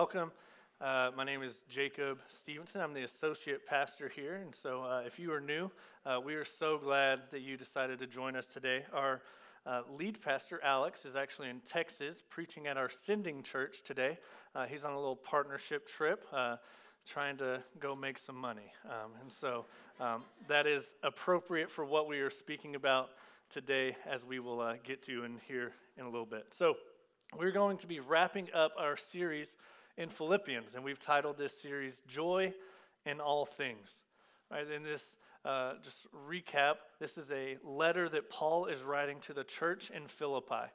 welcome. Uh, my name is Jacob Stevenson. I'm the associate pastor here. And so, uh, if you are new, uh, we are so glad that you decided to join us today. Our uh, lead pastor, Alex, is actually in Texas preaching at our sending church today. Uh, he's on a little partnership trip uh, trying to go make some money. Um, and so, um, that is appropriate for what we are speaking about today, as we will get to and hear in a little bit. So, we're going to be wrapping up our series in Philippians, and we've titled this series Joy in All Things. Right, in this, uh, just recap, this is a letter that Paul is writing to the church in Philippi.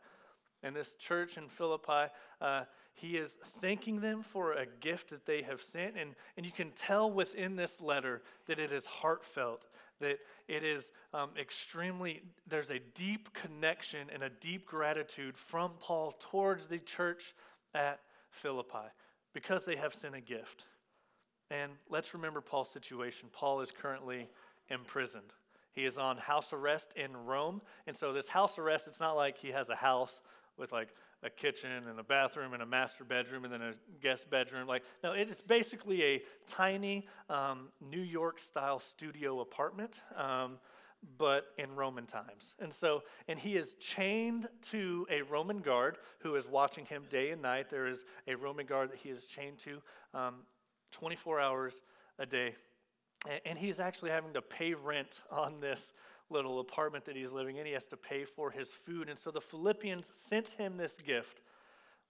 And this church in Philippi, uh, he is thanking them for a gift that they have sent. And, and you can tell within this letter that it is heartfelt, that it is um, extremely, there's a deep connection and a deep gratitude from Paul towards the church at Philippi because they have sent a gift. And let's remember Paul's situation. Paul is currently imprisoned. He is on house arrest in Rome. And so, this house arrest, it's not like he has a house with like a kitchen and a bathroom and a master bedroom and then a guest bedroom. Like, no, it is basically a tiny um, New York style studio apartment, um, but in Roman times. And so, and he is chained to a Roman guard who is watching him day and night. There is a Roman guard that he is chained to um, 24 hours a day. And, and he is actually having to pay rent on this little apartment that he's living in. He has to pay for his food. And so the Philippians sent him this gift,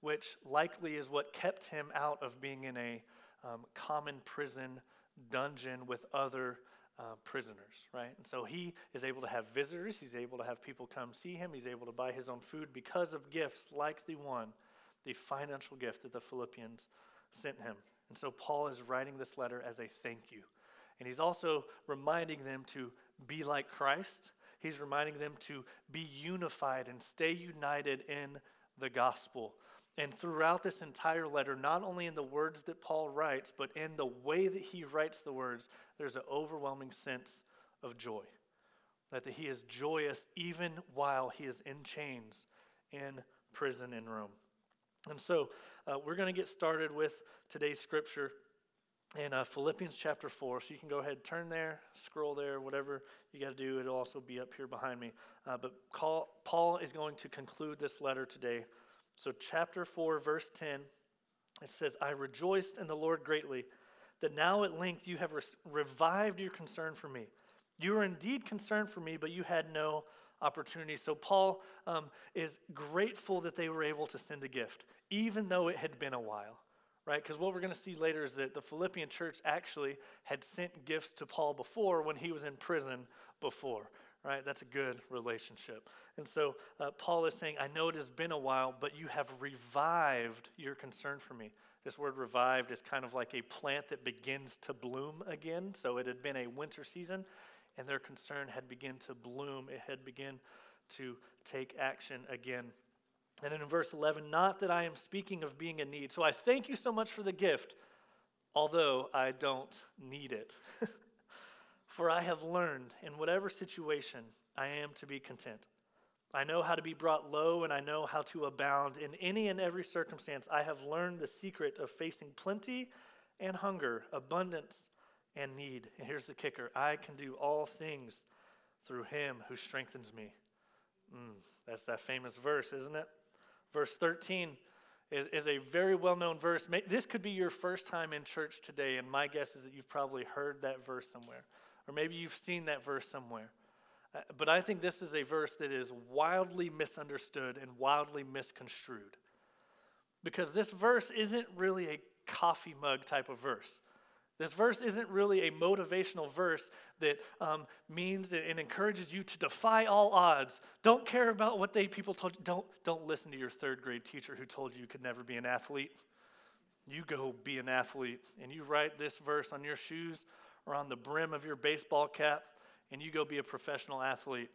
which likely is what kept him out of being in a um, common prison dungeon with other uh, prisoners, right? And so he is able to have visitors. He's able to have people come see him. He's able to buy his own food because of gifts like the one, the financial gift that the Philippians sent him. And so Paul is writing this letter as a thank you. And he's also reminding them to be like Christ. He's reminding them to be unified and stay united in the gospel. And throughout this entire letter, not only in the words that Paul writes, but in the way that he writes the words, there's an overwhelming sense of joy. That he is joyous even while he is in chains in prison in Rome. And so uh, we're going to get started with today's scripture in uh, Philippians chapter 4. So you can go ahead, turn there, scroll there, whatever you got to do. It'll also be up here behind me. Uh, but call, Paul is going to conclude this letter today. So, chapter 4, verse 10, it says, I rejoiced in the Lord greatly that now at length you have re- revived your concern for me. You were indeed concerned for me, but you had no opportunity. So, Paul um, is grateful that they were able to send a gift, even though it had been a while right? Because what we're going to see later is that the Philippian church actually had sent gifts to Paul before when he was in prison before, right? That's a good relationship. And so uh, Paul is saying, I know it has been a while, but you have revived your concern for me. This word revived is kind of like a plant that begins to bloom again. So it had been a winter season, and their concern had begun to bloom. It had begun to take action again. And then in verse 11, not that I am speaking of being in need. So I thank you so much for the gift, although I don't need it. for I have learned in whatever situation I am to be content. I know how to be brought low and I know how to abound. In any and every circumstance, I have learned the secret of facing plenty and hunger, abundance and need. And here's the kicker I can do all things through him who strengthens me. Mm, that's that famous verse, isn't it? Verse 13 is, is a very well known verse. This could be your first time in church today, and my guess is that you've probably heard that verse somewhere, or maybe you've seen that verse somewhere. Uh, but I think this is a verse that is wildly misunderstood and wildly misconstrued. Because this verse isn't really a coffee mug type of verse. This verse isn't really a motivational verse that um, means and encourages you to defy all odds. Don't care about what they people told you. Don't, don't listen to your third grade teacher who told you you could never be an athlete. You go be an athlete. And you write this verse on your shoes or on the brim of your baseball cap, and you go be a professional athlete.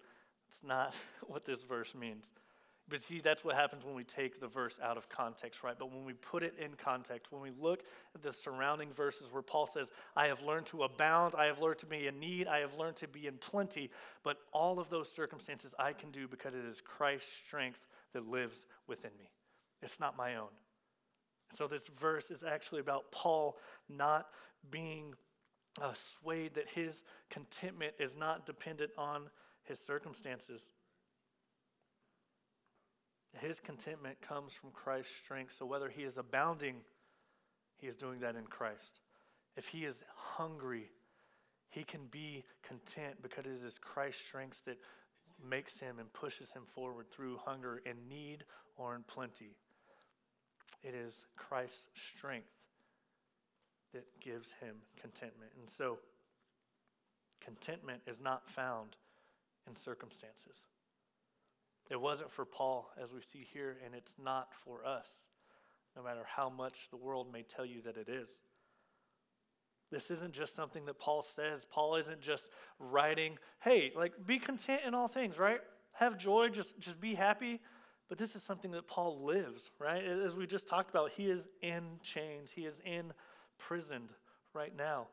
It's not what this verse means. But see, that's what happens when we take the verse out of context, right? But when we put it in context, when we look at the surrounding verses where Paul says, I have learned to abound, I have learned to be in need, I have learned to be in plenty, but all of those circumstances I can do because it is Christ's strength that lives within me. It's not my own. So, this verse is actually about Paul not being uh, swayed that his contentment is not dependent on his circumstances. His contentment comes from Christ's strength. So, whether he is abounding, he is doing that in Christ. If he is hungry, he can be content because it is Christ's strength that makes him and pushes him forward through hunger in need or in plenty. It is Christ's strength that gives him contentment. And so, contentment is not found in circumstances. It wasn't for Paul, as we see here, and it's not for us, no matter how much the world may tell you that it is. This isn't just something that Paul says. Paul isn't just writing, hey, like be content in all things, right? Have joy, just, just be happy. But this is something that Paul lives, right? As we just talked about, he is in chains, he is imprisoned right now.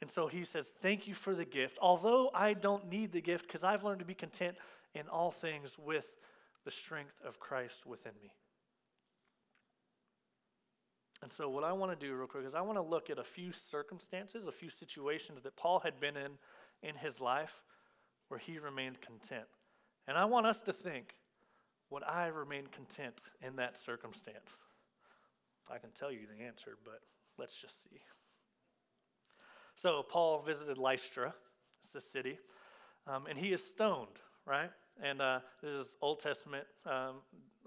And so he says, Thank you for the gift. Although I don't need the gift because I've learned to be content in all things with the strength of Christ within me. And so, what I want to do real quick is I want to look at a few circumstances, a few situations that Paul had been in in his life where he remained content. And I want us to think would I remain content in that circumstance? I can tell you the answer, but let's just see. So, Paul visited Lystra, it's a city, um, and he is stoned, right? And uh, this is Old Testament, um,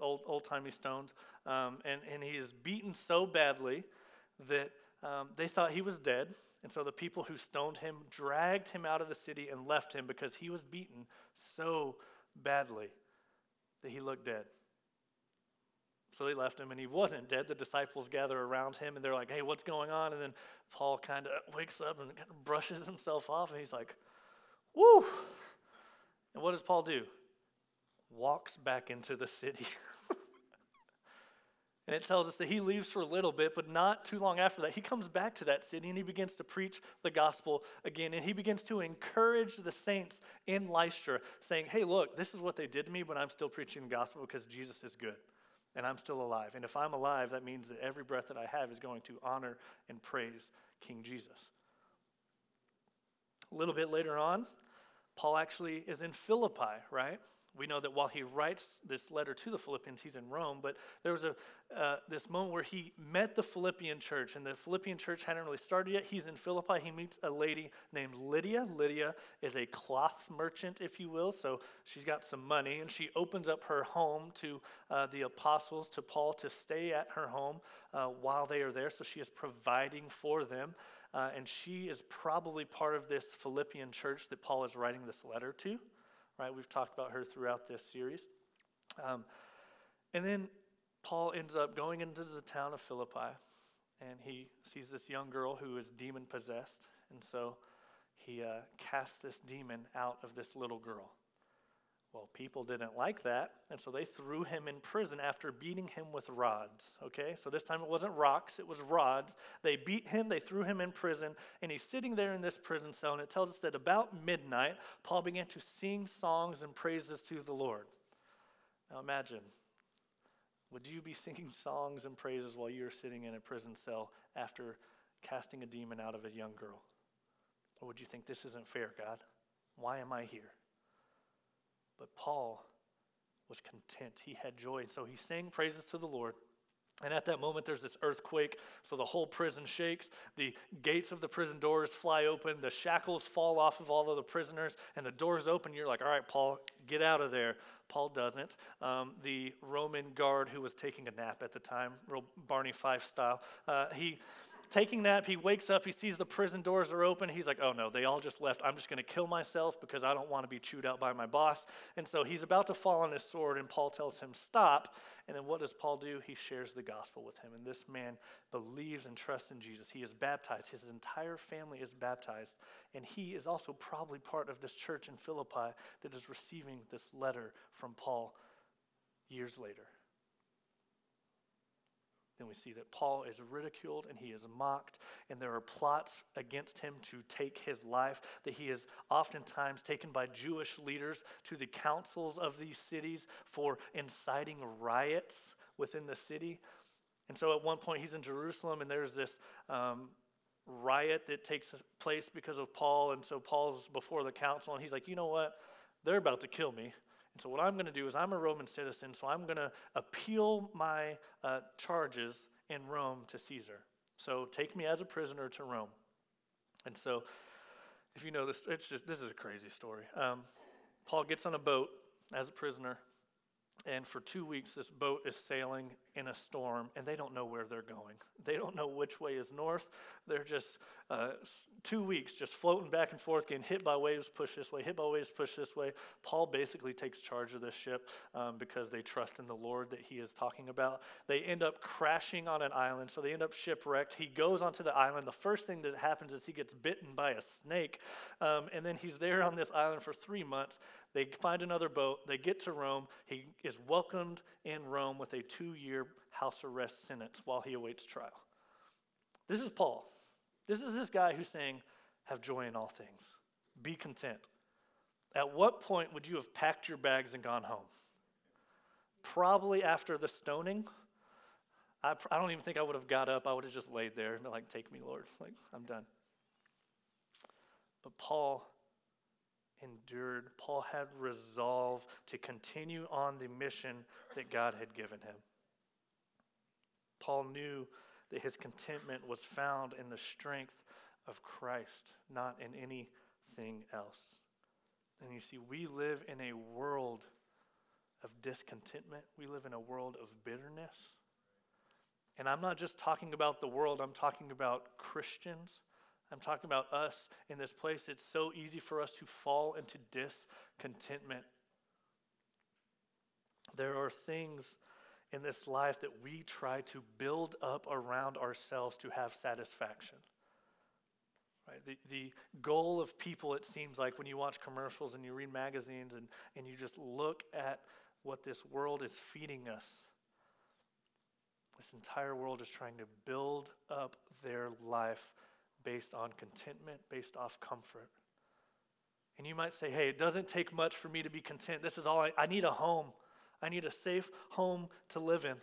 old old timey stoned, um, and and he is beaten so badly that um, they thought he was dead, and so the people who stoned him dragged him out of the city and left him because he was beaten so badly that he looked dead. So they left him and he wasn't dead. The disciples gather around him and they're like, hey, what's going on? And then Paul kind of wakes up and kind of brushes himself off and he's like, woo. And what does Paul do? Walks back into the city. And it tells us that he leaves for a little bit, but not too long after that. He comes back to that city and he begins to preach the gospel again. And he begins to encourage the saints in Lystra, saying, Hey, look, this is what they did to me, but I'm still preaching the gospel because Jesus is good and I'm still alive. And if I'm alive, that means that every breath that I have is going to honor and praise King Jesus. A little bit later on, Paul actually is in Philippi, right? We know that while he writes this letter to the Philippians, he's in Rome, but there was a, uh, this moment where he met the Philippian church, and the Philippian church hadn't really started yet. He's in Philippi. He meets a lady named Lydia. Lydia is a cloth merchant, if you will, so she's got some money, and she opens up her home to uh, the apostles, to Paul, to stay at her home uh, while they are there. So she is providing for them. Uh, and she is probably part of this Philippian church that Paul is writing this letter to right? We've talked about her throughout this series. Um, and then Paul ends up going into the town of Philippi, and he sees this young girl who is demon possessed. And so he uh, casts this demon out of this little girl. Well, people didn't like that, and so they threw him in prison after beating him with rods. Okay, so this time it wasn't rocks, it was rods. They beat him, they threw him in prison, and he's sitting there in this prison cell, and it tells us that about midnight, Paul began to sing songs and praises to the Lord. Now imagine, would you be singing songs and praises while you're sitting in a prison cell after casting a demon out of a young girl? Or would you think this isn't fair, God? Why am I here? But Paul was content. He had joy. So he sang praises to the Lord. And at that moment, there's this earthquake. So the whole prison shakes. The gates of the prison doors fly open. The shackles fall off of all of the prisoners. And the doors open. You're like, all right, Paul, get out of there. Paul doesn't. Um, the Roman guard who was taking a nap at the time, real Barney Fife style, uh, he taking nap, he wakes up, he sees the prison doors are open. He's like, oh no, they all just left. I'm just going to kill myself because I don't want to be chewed out by my boss. And so he's about to fall on his sword, and Paul tells him, stop. And then what does Paul do? He shares the gospel with him. And this man believes and trusts in Jesus. He is baptized, his entire family is baptized. And he is also probably part of this church in Philippi that is receiving this letter from Paul years later then we see that Paul is ridiculed and he is mocked, and there are plots against him to take his life, that he is oftentimes taken by Jewish leaders to the councils of these cities for inciting riots within the city. And so at one point he's in Jerusalem, and there's this um, riot that takes place because of Paul. And so Paul's before the council, and he's like, you know what? They're about to kill me. And so what I'm going to do is I'm a Roman citizen, so I'm going to appeal my uh, charges in Rome to Caesar. So take me as a prisoner to Rome. And so, if you know this, it's just this is a crazy story. Um, Paul gets on a boat as a prisoner and for two weeks, this boat is sailing in a storm, and they don't know where they're going. They don't know which way is north. They're just uh, two weeks just floating back and forth, getting hit by waves, pushed this way, hit by waves, push this way. Paul basically takes charge of this ship um, because they trust in the Lord that he is talking about. They end up crashing on an island, so they end up shipwrecked. He goes onto the island. The first thing that happens is he gets bitten by a snake, um, and then he's there on this island for three months. They find another boat. They get to Rome. He is welcomed in Rome with a two year house arrest sentence while he awaits trial. This is Paul. This is this guy who's saying, Have joy in all things, be content. At what point would you have packed your bags and gone home? Probably after the stoning. I, I don't even think I would have got up. I would have just laid there and like, Take me, Lord. Like, I'm done. But Paul endured. Paul had resolve to continue on the mission that God had given him. Paul knew that his contentment was found in the strength of Christ, not in anything else. And you see, we live in a world of discontentment, we live in a world of bitterness. And I'm not just talking about the world, I'm talking about Christians I'm talking about us in this place. It's so easy for us to fall into discontentment. There are things in this life that we try to build up around ourselves to have satisfaction. Right? The, the goal of people, it seems like, when you watch commercials and you read magazines and, and you just look at what this world is feeding us, this entire world is trying to build up their life based on contentment, based off comfort. And you might say, hey, it doesn't take much for me to be content. This is all I, I need a home. I need a safe home to live in.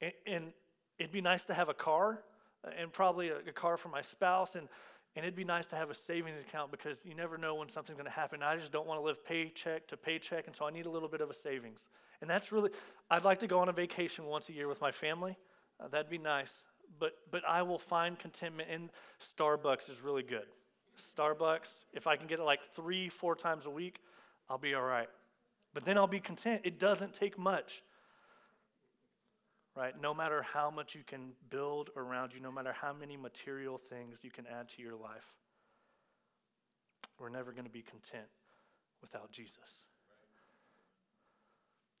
And, and it'd be nice to have a car uh, and probably a, a, car for my spouse. And, and it'd be nice to have a savings account because you never know when something's going to happen. I just don't want to live paycheck to paycheck. And so I need a little bit of a savings. And that's really, I'd like to go on a vacation once a year with my family. Uh, that'd be nice but, but I will find contentment in Starbucks is really good. Starbucks, if I can get it like three, four times a week, I'll be all right. But then I'll be content. It doesn't take much. Right? No matter how much you can build around you, no matter how many material things you can add to your life, we're never going to be content without Jesus.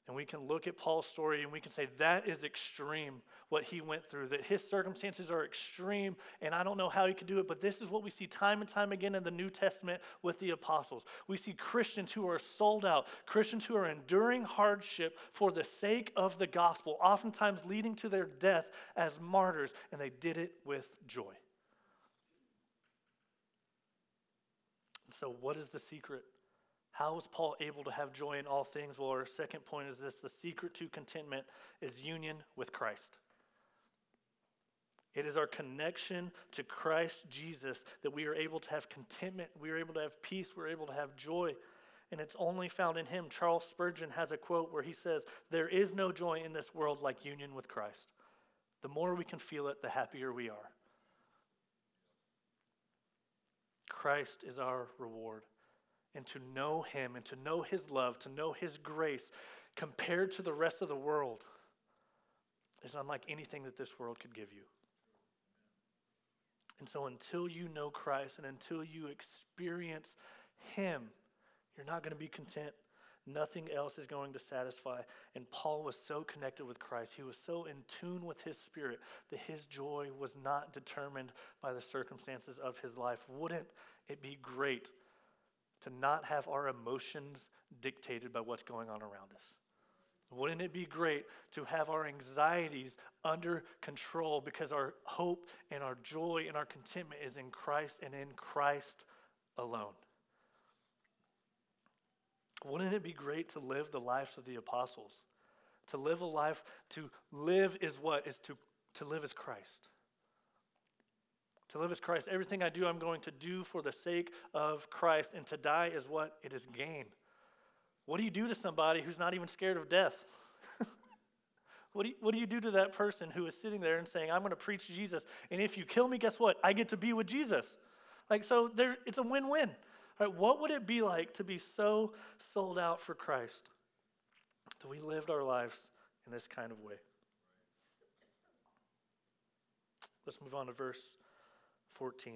And we can look at Paul's story and we can say that is extreme what he went through, that his circumstances are extreme, and I don't know how he could do it, but this is what we see time and time again in the New Testament with the apostles. We see Christians who are sold out, Christians who are enduring hardship for the sake of the gospel, oftentimes leading to their death as martyrs, and they did it with joy. So, what is the secret? How was Paul able to have joy in all things? Well, our second point is this the secret to contentment is union with Christ. It is our connection to Christ Jesus that we are able to have contentment, we are able to have peace, we're able to have joy. And it's only found in Him. Charles Spurgeon has a quote where he says, There is no joy in this world like union with Christ. The more we can feel it, the happier we are. Christ is our reward and to know Him and to know His love, to know His grace, compared to the rest of the world, is unlike anything that this world could give you. And so, until you know Christ and until you experience Him, you're not going to be content. Nothing else is going to satisfy. And Paul was so connected with Christ. He was so in tune with his spirit that his joy was not determined by the circumstances of his life. Wouldn't it be great to not have our emotions dictated by what's going on around us? Wouldn't it be great to have our anxieties under control because our hope and our joy and our contentment is in Christ and in Christ alone? Wouldn't it be great to live the lives of the apostles? To live a life, to live is what? Is to, to live as Christ. To live as Christ. Everything I do, I'm going to do for the sake of Christ. And to die is what? It is gain. What do you do to somebody who's not even scared of death? what, do you, what do you do to that person who is sitting there and saying, I'm going to preach Jesus, and if you kill me, guess what? I get to be with Jesus. Like, so there, it's a win win. Right, what would it be like to be so sold out for Christ that we lived our lives in this kind of way? Let's move on to verse 14.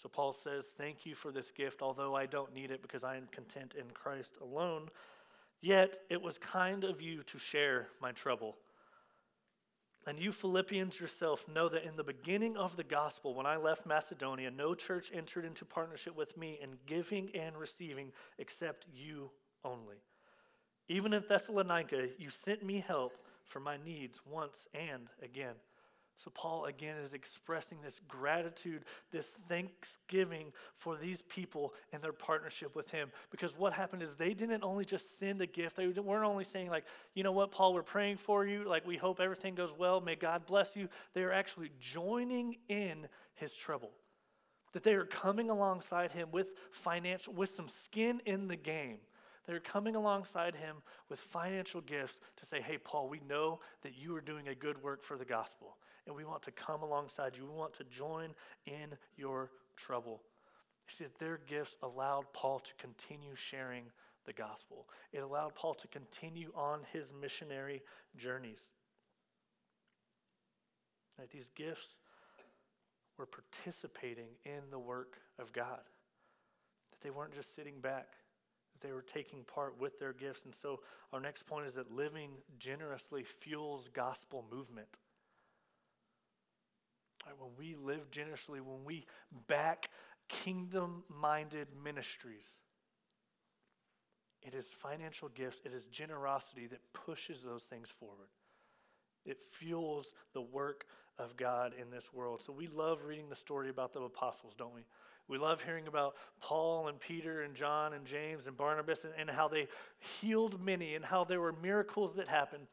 So Paul says, Thank you for this gift, although I don't need it because I am content in Christ alone. Yet it was kind of you to share my trouble. And you Philippians yourself know that in the beginning of the gospel, when I left Macedonia, no church entered into partnership with me in giving and receiving except you only. Even in Thessalonica, you sent me help for my needs once and again. So, Paul again is expressing this gratitude, this thanksgiving for these people and their partnership with him. Because what happened is they didn't only just send a gift, they weren't only saying, like, you know what, Paul, we're praying for you. Like, we hope everything goes well. May God bless you. They are actually joining in his trouble. That they are coming alongside him with financial, with some skin in the game they're coming alongside him with financial gifts to say, hey, Paul, we know that you are doing a good work for the gospel, and we want to come alongside you. We want to join in your trouble. You see, their gifts allowed Paul to continue sharing the gospel, it allowed Paul to continue on his missionary journeys. Right, these gifts were participating in the work of God, that they weren't just sitting back that they were taking part with their gifts. And so our next point is that living generously fuels gospel movement. Right, when we live generously, when we back kingdom minded ministries, it is financial gifts, it is generosity that pushes those things forward. It fuels the work of God in this world. So we love reading the story about the apostles, don't we? We love hearing about Paul and Peter and John and James and Barnabas and, and how they healed many and how there were miracles that happened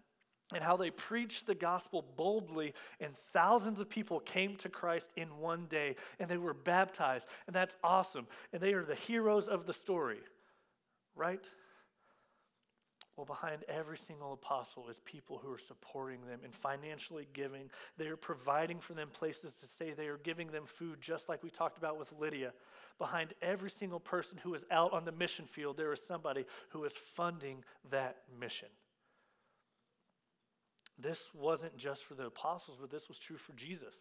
and how they preached the gospel boldly, and thousands of people came to Christ in one day, and they were baptized, and that's awesome. And they are the heroes of the story, right? Well, behind every single apostle is people who are supporting them and financially giving. They are providing for them places to stay. They are giving them food, just like we talked about with Lydia. Behind every single person who is out on the mission field, there is somebody who is funding that mission. This wasn't just for the apostles, but this was true for Jesus.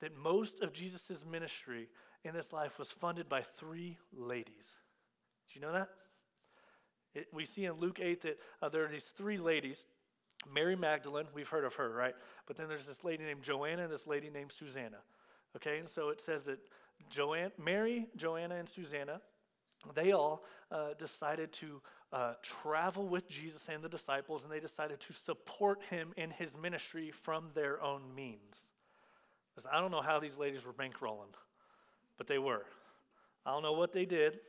That most of Jesus' ministry in this life was funded by three ladies. Did you know that? It, we see in Luke 8 that uh, there are these three ladies. Mary Magdalene, we've heard of her, right? But then there's this lady named Joanna and this lady named Susanna. Okay, and so it says that Joanne, Mary, Joanna, and Susanna, they all uh, decided to uh, travel with Jesus and the disciples, and they decided to support him in his ministry from their own means. Because I don't know how these ladies were bankrolling, but they were. I don't know what they did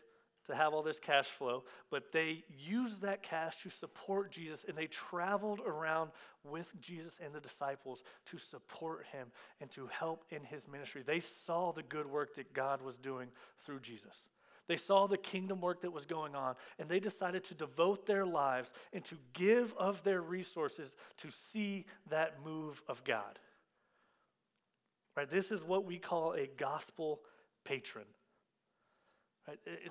to have all this cash flow, but they used that cash to support Jesus and they traveled around with Jesus and the disciples to support him and to help in his ministry. They saw the good work that God was doing through Jesus. They saw the kingdom work that was going on, and they decided to devote their lives and to give of their resources to see that move of God. Right? This is what we call a gospel patron.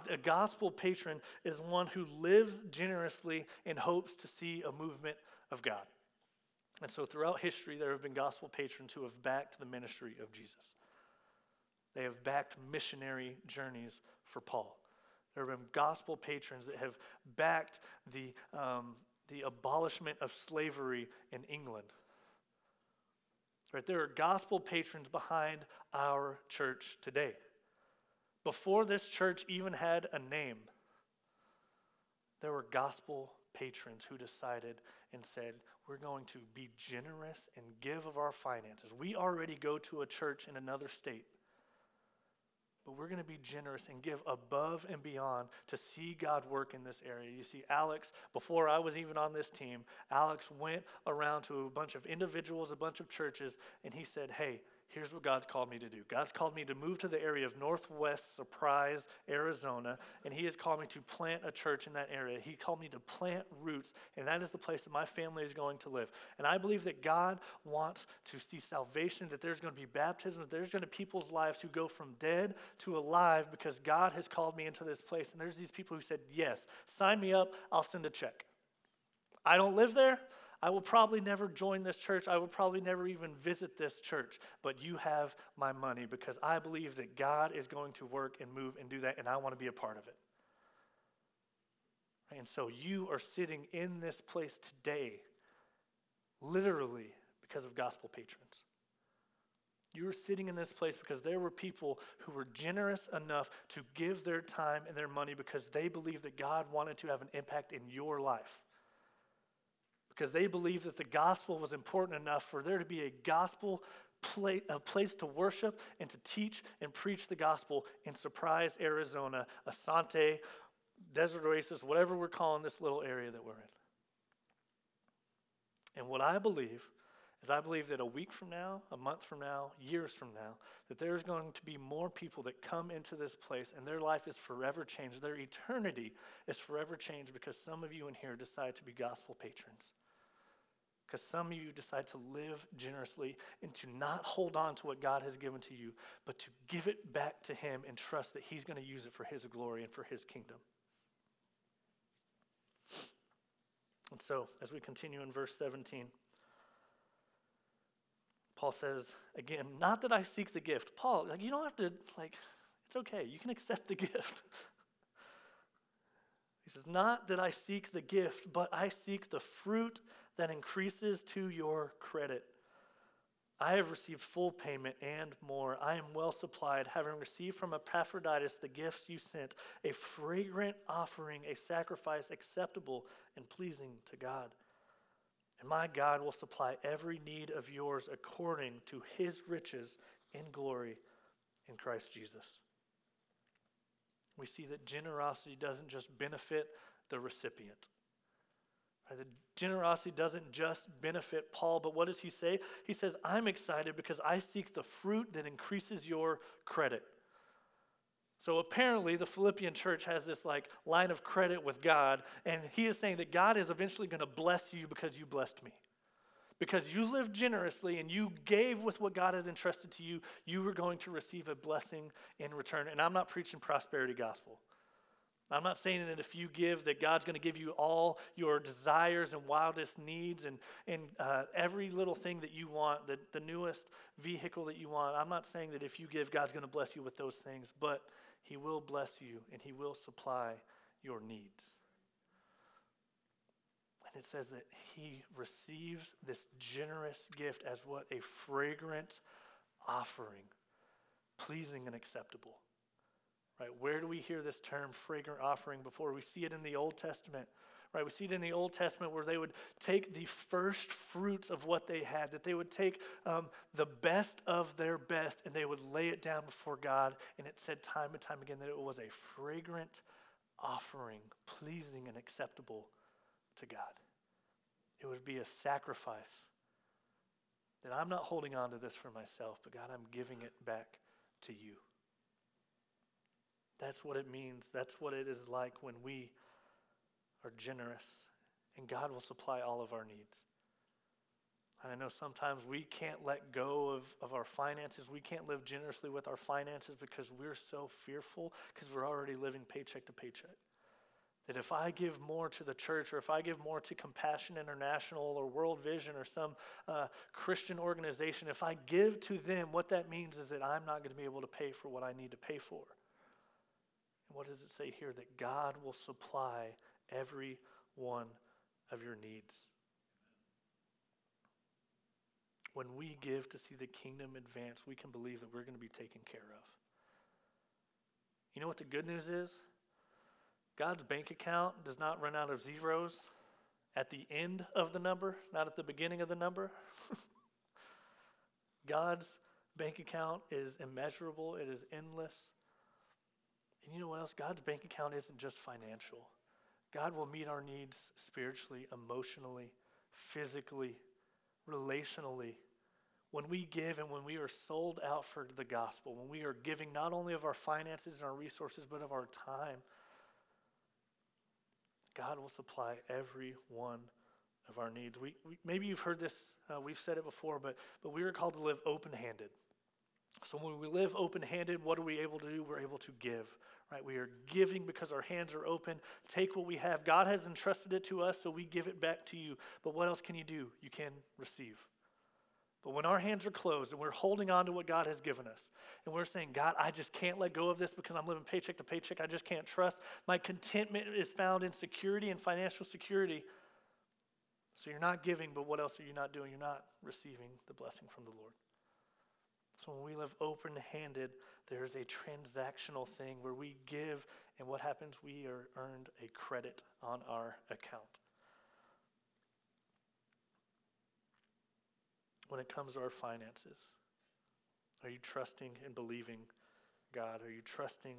A gospel patron is one who lives generously and hopes to see a movement of God. And so throughout history, there have been gospel patrons who have backed the ministry of Jesus. They have backed missionary journeys for Paul. There have been gospel patrons that have backed the, um, the abolishment of slavery in England. Right? There are gospel patrons behind our church today before this church even had a name, there were gospel patrons who decided and said, We're going to be generous and give of our finances. We already go to a church in another state, but we're going to be generous and give above and beyond to see God work in this area. You see, Alex, before I was even on this team, Alex went around to a bunch of individuals, a bunch of churches, and he said, Hey, here's what God's called me to do. God's called me to move to the area of Northwest Surprise, Arizona, and He has called me to plant a church in that area. He called me to plant roots, and that is the place that my family is going to live. And I believe that God wants to see salvation, that there's going to be baptism, that there's going to be people's lives who go from dead to alive because God has called me into this place. And there's these people who said, Yes, sign me up, I'll send a check. I don't live there. I will probably never join this church. I will probably never even visit this church, but you have my money because I believe that God is going to work and move and do that, and I want to be a part of it. And so you are sitting in this place today, literally because of gospel patrons. You are sitting in this place because there were people who were generous enough to give their time and their money because they believed that God wanted to have an impact in your life because they believed that the gospel was important enough for there to be a gospel play, a place to worship and to teach and preach the gospel in Surprise, Arizona, Asante, Desert Oasis, whatever we're calling this little area that we're in. And what I believe is I believe that a week from now, a month from now, years from now, that there's going to be more people that come into this place and their life is forever changed. Their eternity is forever changed because some of you in here decide to be gospel patrons. Because some of you decide to live generously and to not hold on to what God has given to you, but to give it back to Him and trust that He's going to use it for His glory and for His kingdom. And so, as we continue in verse 17, Paul says, again, not that I seek the gift. Paul, like, you don't have to, like, it's okay. You can accept the gift. he says, not that I seek the gift, but I seek the fruit that increases to your credit. I have received full payment and more. I am well supplied, having received from Epaphroditus the gifts you sent, a fragrant offering, a sacrifice acceptable and pleasing to God. And my God will supply every need of yours according to his riches in glory in Christ Jesus. We see that generosity doesn't just benefit the recipient. The generosity doesn't just benefit Paul, but what does he say? He says, I'm excited because I seek the fruit that increases your credit. So apparently, the Philippian church has this like line of credit with God, and he is saying that God is eventually going to bless you because you blessed me. Because you lived generously and you gave with what God had entrusted to you, you were going to receive a blessing in return. And I'm not preaching prosperity gospel. I'm not saying that if you give, that God's going to give you all your desires and wildest needs and, and uh, every little thing that you want, the, the newest vehicle that you want. I'm not saying that if you give, God's going to bless you with those things, but He will bless you and He will supply your needs. And it says that He receives this generous gift as what? A fragrant offering, pleasing and acceptable. Right? Where do we hear this term fragrant offering before? We see it in the Old Testament. Right? We see it in the Old Testament where they would take the first fruits of what they had, that they would take um, the best of their best and they would lay it down before God. And it said time and time again that it was a fragrant offering, pleasing and acceptable to God. It would be a sacrifice that I'm not holding on to this for myself, but God, I'm giving it back to you. That's what it means. That's what it is like when we are generous, and God will supply all of our needs. I know sometimes we can't let go of, of our finances. We can't live generously with our finances because we're so fearful because we're already living paycheck to paycheck. That if I give more to the church or if I give more to Compassion International or World Vision or some uh, Christian organization, if I give to them, what that means is that I'm not going to be able to pay for what I need to pay for. And what does it say here? That God will supply every one of your needs. When we give to see the kingdom advance, we can believe that we're going to be taken care of. You know what the good news is? God's bank account does not run out of zeros at the end of the number, not at the beginning of the number. God's bank account is immeasurable, it is endless. And you know what else? God's bank account isn't just financial. God will meet our needs spiritually, emotionally, physically, relationally. When we give and when we are sold out for the gospel, when we are giving not only of our finances and our resources, but of our time, God will supply every one of our needs. We, we maybe you've heard this, uh, we've said it before, but, but we are called to live open handed. So when we live open handed, what are we able to do? We're able to give right? We are giving because our hands are open. Take what we have. God has entrusted it to us, so we give it back to you. But what else can you do? You can receive. But when our hands are closed and we're holding on to what God has given us, and we're saying, God, I just can't let go of this because I'm living paycheck to paycheck, I just can't trust. My contentment is found in security and financial security. So you're not giving, but what else are you not doing? You're not receiving the blessing from the Lord. So when we live open handed, there's a transactional thing where we give, and what happens? We are earned a credit on our account. When it comes to our finances, are you trusting and believing God? Are you trusting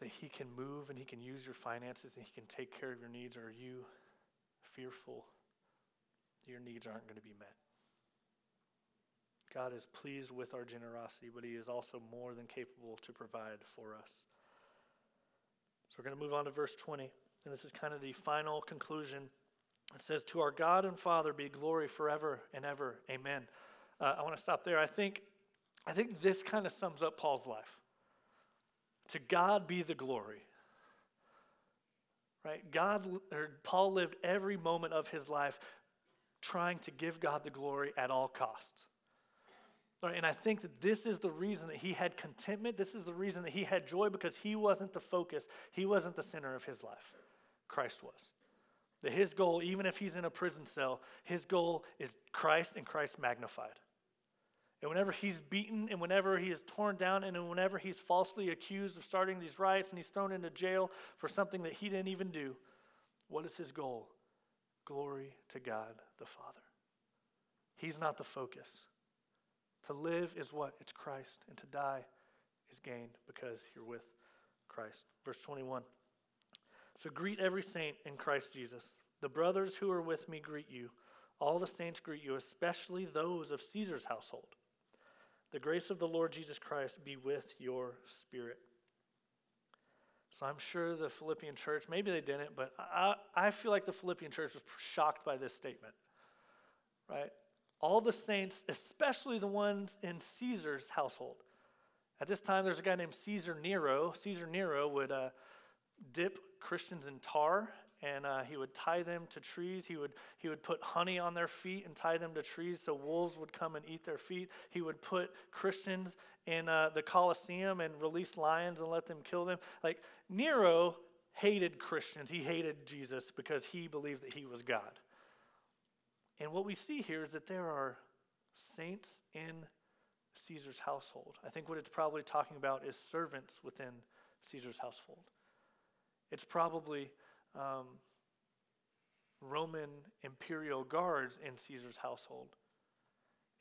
that He can move and He can use your finances and He can take care of your needs? Or are you fearful your needs aren't going to be met? God is pleased with our generosity, but He is also more than capable to provide for us. So we're going to move on to verse 20. And this is kind of the final conclusion. It says, To our God and Father be glory forever and ever. Amen. Uh, I want to stop there. I think, I think this kind of sums up Paul's life. To God be the glory. Right? God, or Paul lived every moment of his life trying to give God the glory at all costs. And I think that this is the reason that he had contentment. This is the reason that he had joy because he wasn't the focus. He wasn't the center of his life. Christ was. That his goal, even if he's in a prison cell, his goal is Christ and Christ magnified. And whenever he's beaten and whenever he is torn down and whenever he's falsely accused of starting these riots and he's thrown into jail for something that he didn't even do, what is his goal? Glory to God the Father. He's not the focus. To live is what? It's Christ. And to die is gain because you're with Christ. Verse 21. So greet every saint in Christ Jesus. The brothers who are with me greet you. All the saints greet you, especially those of Caesar's household. The grace of the Lord Jesus Christ be with your spirit. So I'm sure the Philippian church, maybe they didn't, but I, I feel like the Philippian church was shocked by this statement, right? All the saints, especially the ones in Caesar's household. At this time, there's a guy named Caesar Nero. Caesar Nero would uh, dip Christians in tar and uh, he would tie them to trees. He would, he would put honey on their feet and tie them to trees so wolves would come and eat their feet. He would put Christians in uh, the Colosseum and release lions and let them kill them. Like Nero hated Christians, he hated Jesus because he believed that he was God. And what we see here is that there are saints in Caesar's household. I think what it's probably talking about is servants within Caesar's household. It's probably um, Roman imperial guards in Caesar's household.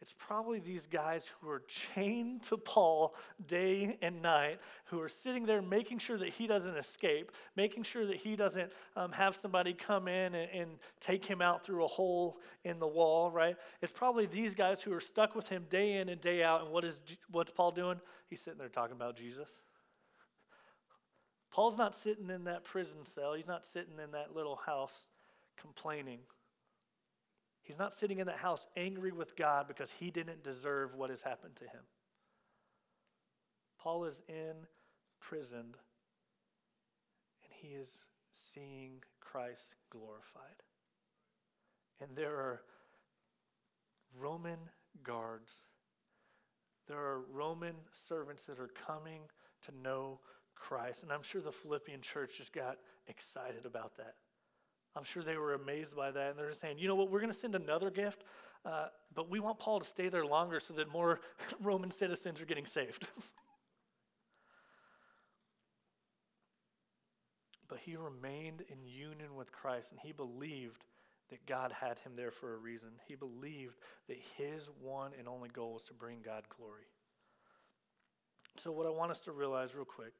It's probably these guys who are chained to Paul day and night, who are sitting there making sure that he doesn't escape, making sure that he doesn't um, have somebody come in and, and take him out through a hole in the wall, right? It's probably these guys who are stuck with him day in and day out. And what is what's Paul doing? He's sitting there talking about Jesus. Paul's not sitting in that prison cell. He's not sitting in that little house complaining. He's not sitting in that house angry with God because he didn't deserve what has happened to him. Paul is in prison and he is seeing Christ glorified. And there are Roman guards, there are Roman servants that are coming to know Christ. And I'm sure the Philippian church just got excited about that. I'm sure they were amazed by that. And they're saying, you know what, we're going to send another gift, uh, but we want Paul to stay there longer so that more Roman citizens are getting saved. but he remained in union with Christ and he believed that God had him there for a reason. He believed that his one and only goal was to bring God glory. So, what I want us to realize real quick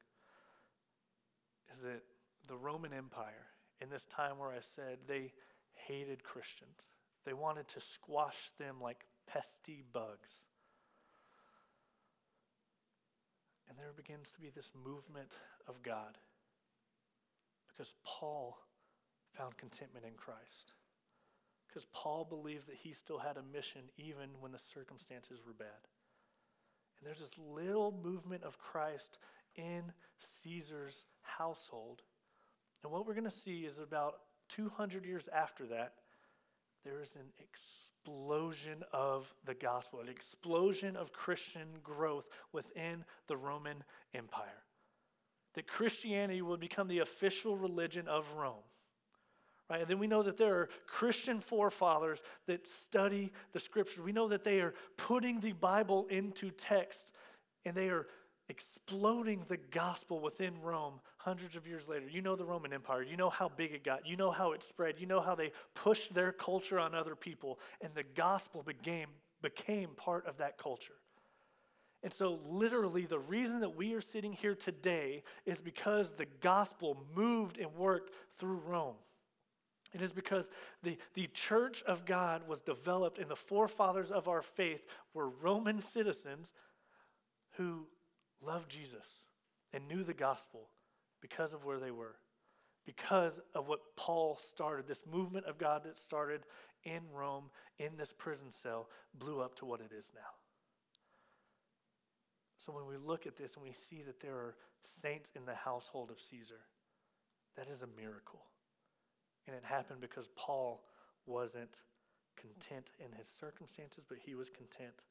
is that the Roman Empire, in this time where I said they hated Christians, they wanted to squash them like pesty bugs. And there begins to be this movement of God because Paul found contentment in Christ. Because Paul believed that he still had a mission even when the circumstances were bad. And there's this little movement of Christ in Caesar's household. And what we're going to see is about 200 years after that, there is an explosion of the gospel, an explosion of Christian growth within the Roman Empire. That Christianity will become the official religion of Rome. Right? And then we know that there are Christian forefathers that study the scriptures. We know that they are putting the Bible into text and they are exploding the gospel within Rome hundreds of years later. You know the Roman Empire. You know how big it got. You know how it spread. You know how they pushed their culture on other people. And the gospel became, became part of that culture. And so, literally, the reason that we are sitting here today is because the gospel moved and worked through Rome. It is because the, the church of God was developed, and the forefathers of our faith were Roman citizens who loved Jesus and knew the gospel because of where they were, because of what Paul started. This movement of God that started in Rome, in this prison cell, blew up to what it is now. So when we look at this and we see that there are saints in the household of Caesar, that is a miracle. And it happened because Paul wasn't content in his circumstances, but he was content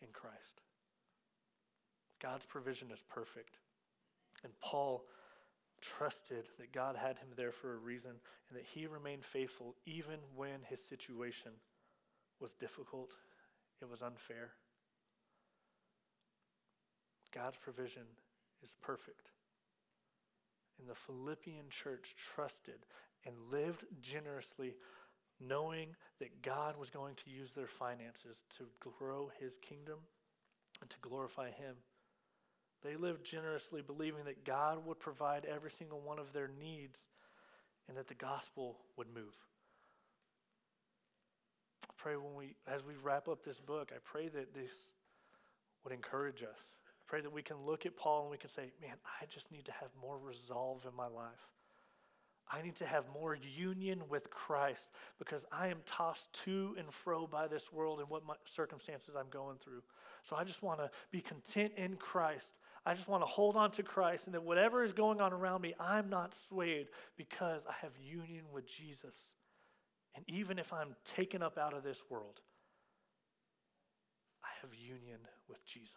in Christ. God's provision is perfect. And Paul trusted that God had him there for a reason and that he remained faithful even when his situation was difficult, it was unfair. God's provision is perfect. And the Philippian church trusted and lived generously, knowing that God was going to use their finances to grow his kingdom and to glorify him. They lived generously, believing that God would provide every single one of their needs and that the gospel would move. I pray when we, as we wrap up this book, I pray that this would encourage us. I pray that we can look at Paul and we can say, man, I just need to have more resolve in my life. I need to have more union with Christ because I am tossed to and fro by this world and what circumstances I'm going through. So I just want to be content in Christ. I just want to hold on to Christ and that whatever is going on around me, I'm not swayed because I have union with Jesus. And even if I'm taken up out of this world, I have union with Jesus.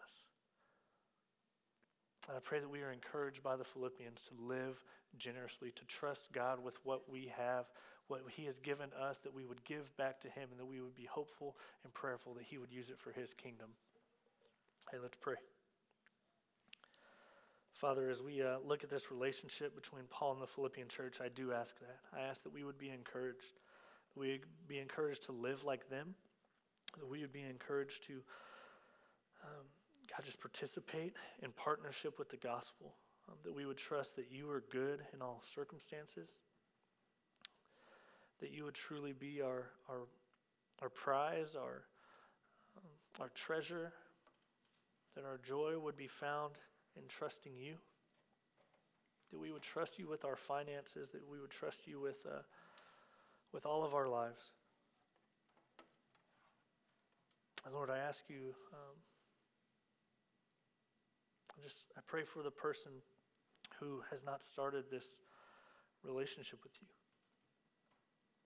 And I pray that we are encouraged by the Philippians to live generously, to trust God with what we have, what He has given us, that we would give back to Him, and that we would be hopeful and prayerful that He would use it for His kingdom. Hey, let's pray. Father, as we uh, look at this relationship between Paul and the Philippian church, I do ask that. I ask that we would be encouraged, that we would be encouraged to live like them, that we would be encouraged to, um, God, just participate in partnership with the gospel, um, that we would trust that you are good in all circumstances, that you would truly be our, our, our prize, our, um, our treasure, that our joy would be found in trusting you. That we would trust you with our finances, that we would trust you with, uh, with all of our lives. And Lord, I ask you, um, I just I pray for the person who has not started this relationship with you.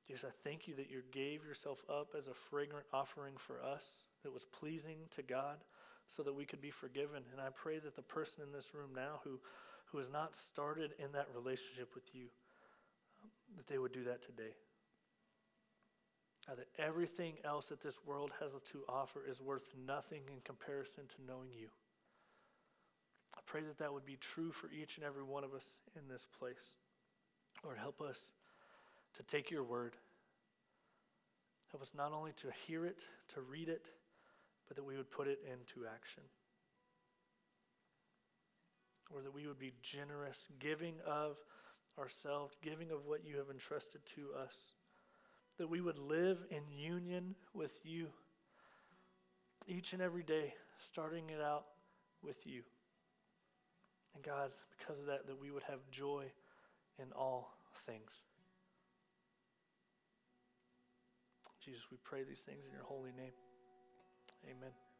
Jesus, I thank you that you gave yourself up as a fragrant offering for us that was pleasing to God so that we could be forgiven. And I pray that the person in this room now who, who has not started in that relationship with you, um, that they would do that today. Uh, that everything else that this world has to offer is worth nothing in comparison to knowing you. I pray that that would be true for each and every one of us in this place. Lord, help us to take your word. Help us not only to hear it, to read it, but that we would put it into action. Or that we would be generous, giving of ourselves, giving of what you have entrusted to us, that we would live in union with you each and every day, starting it out with you. And God, because of that, that we would have joy in all things. Jesus, we pray these things in your holy name. Amen.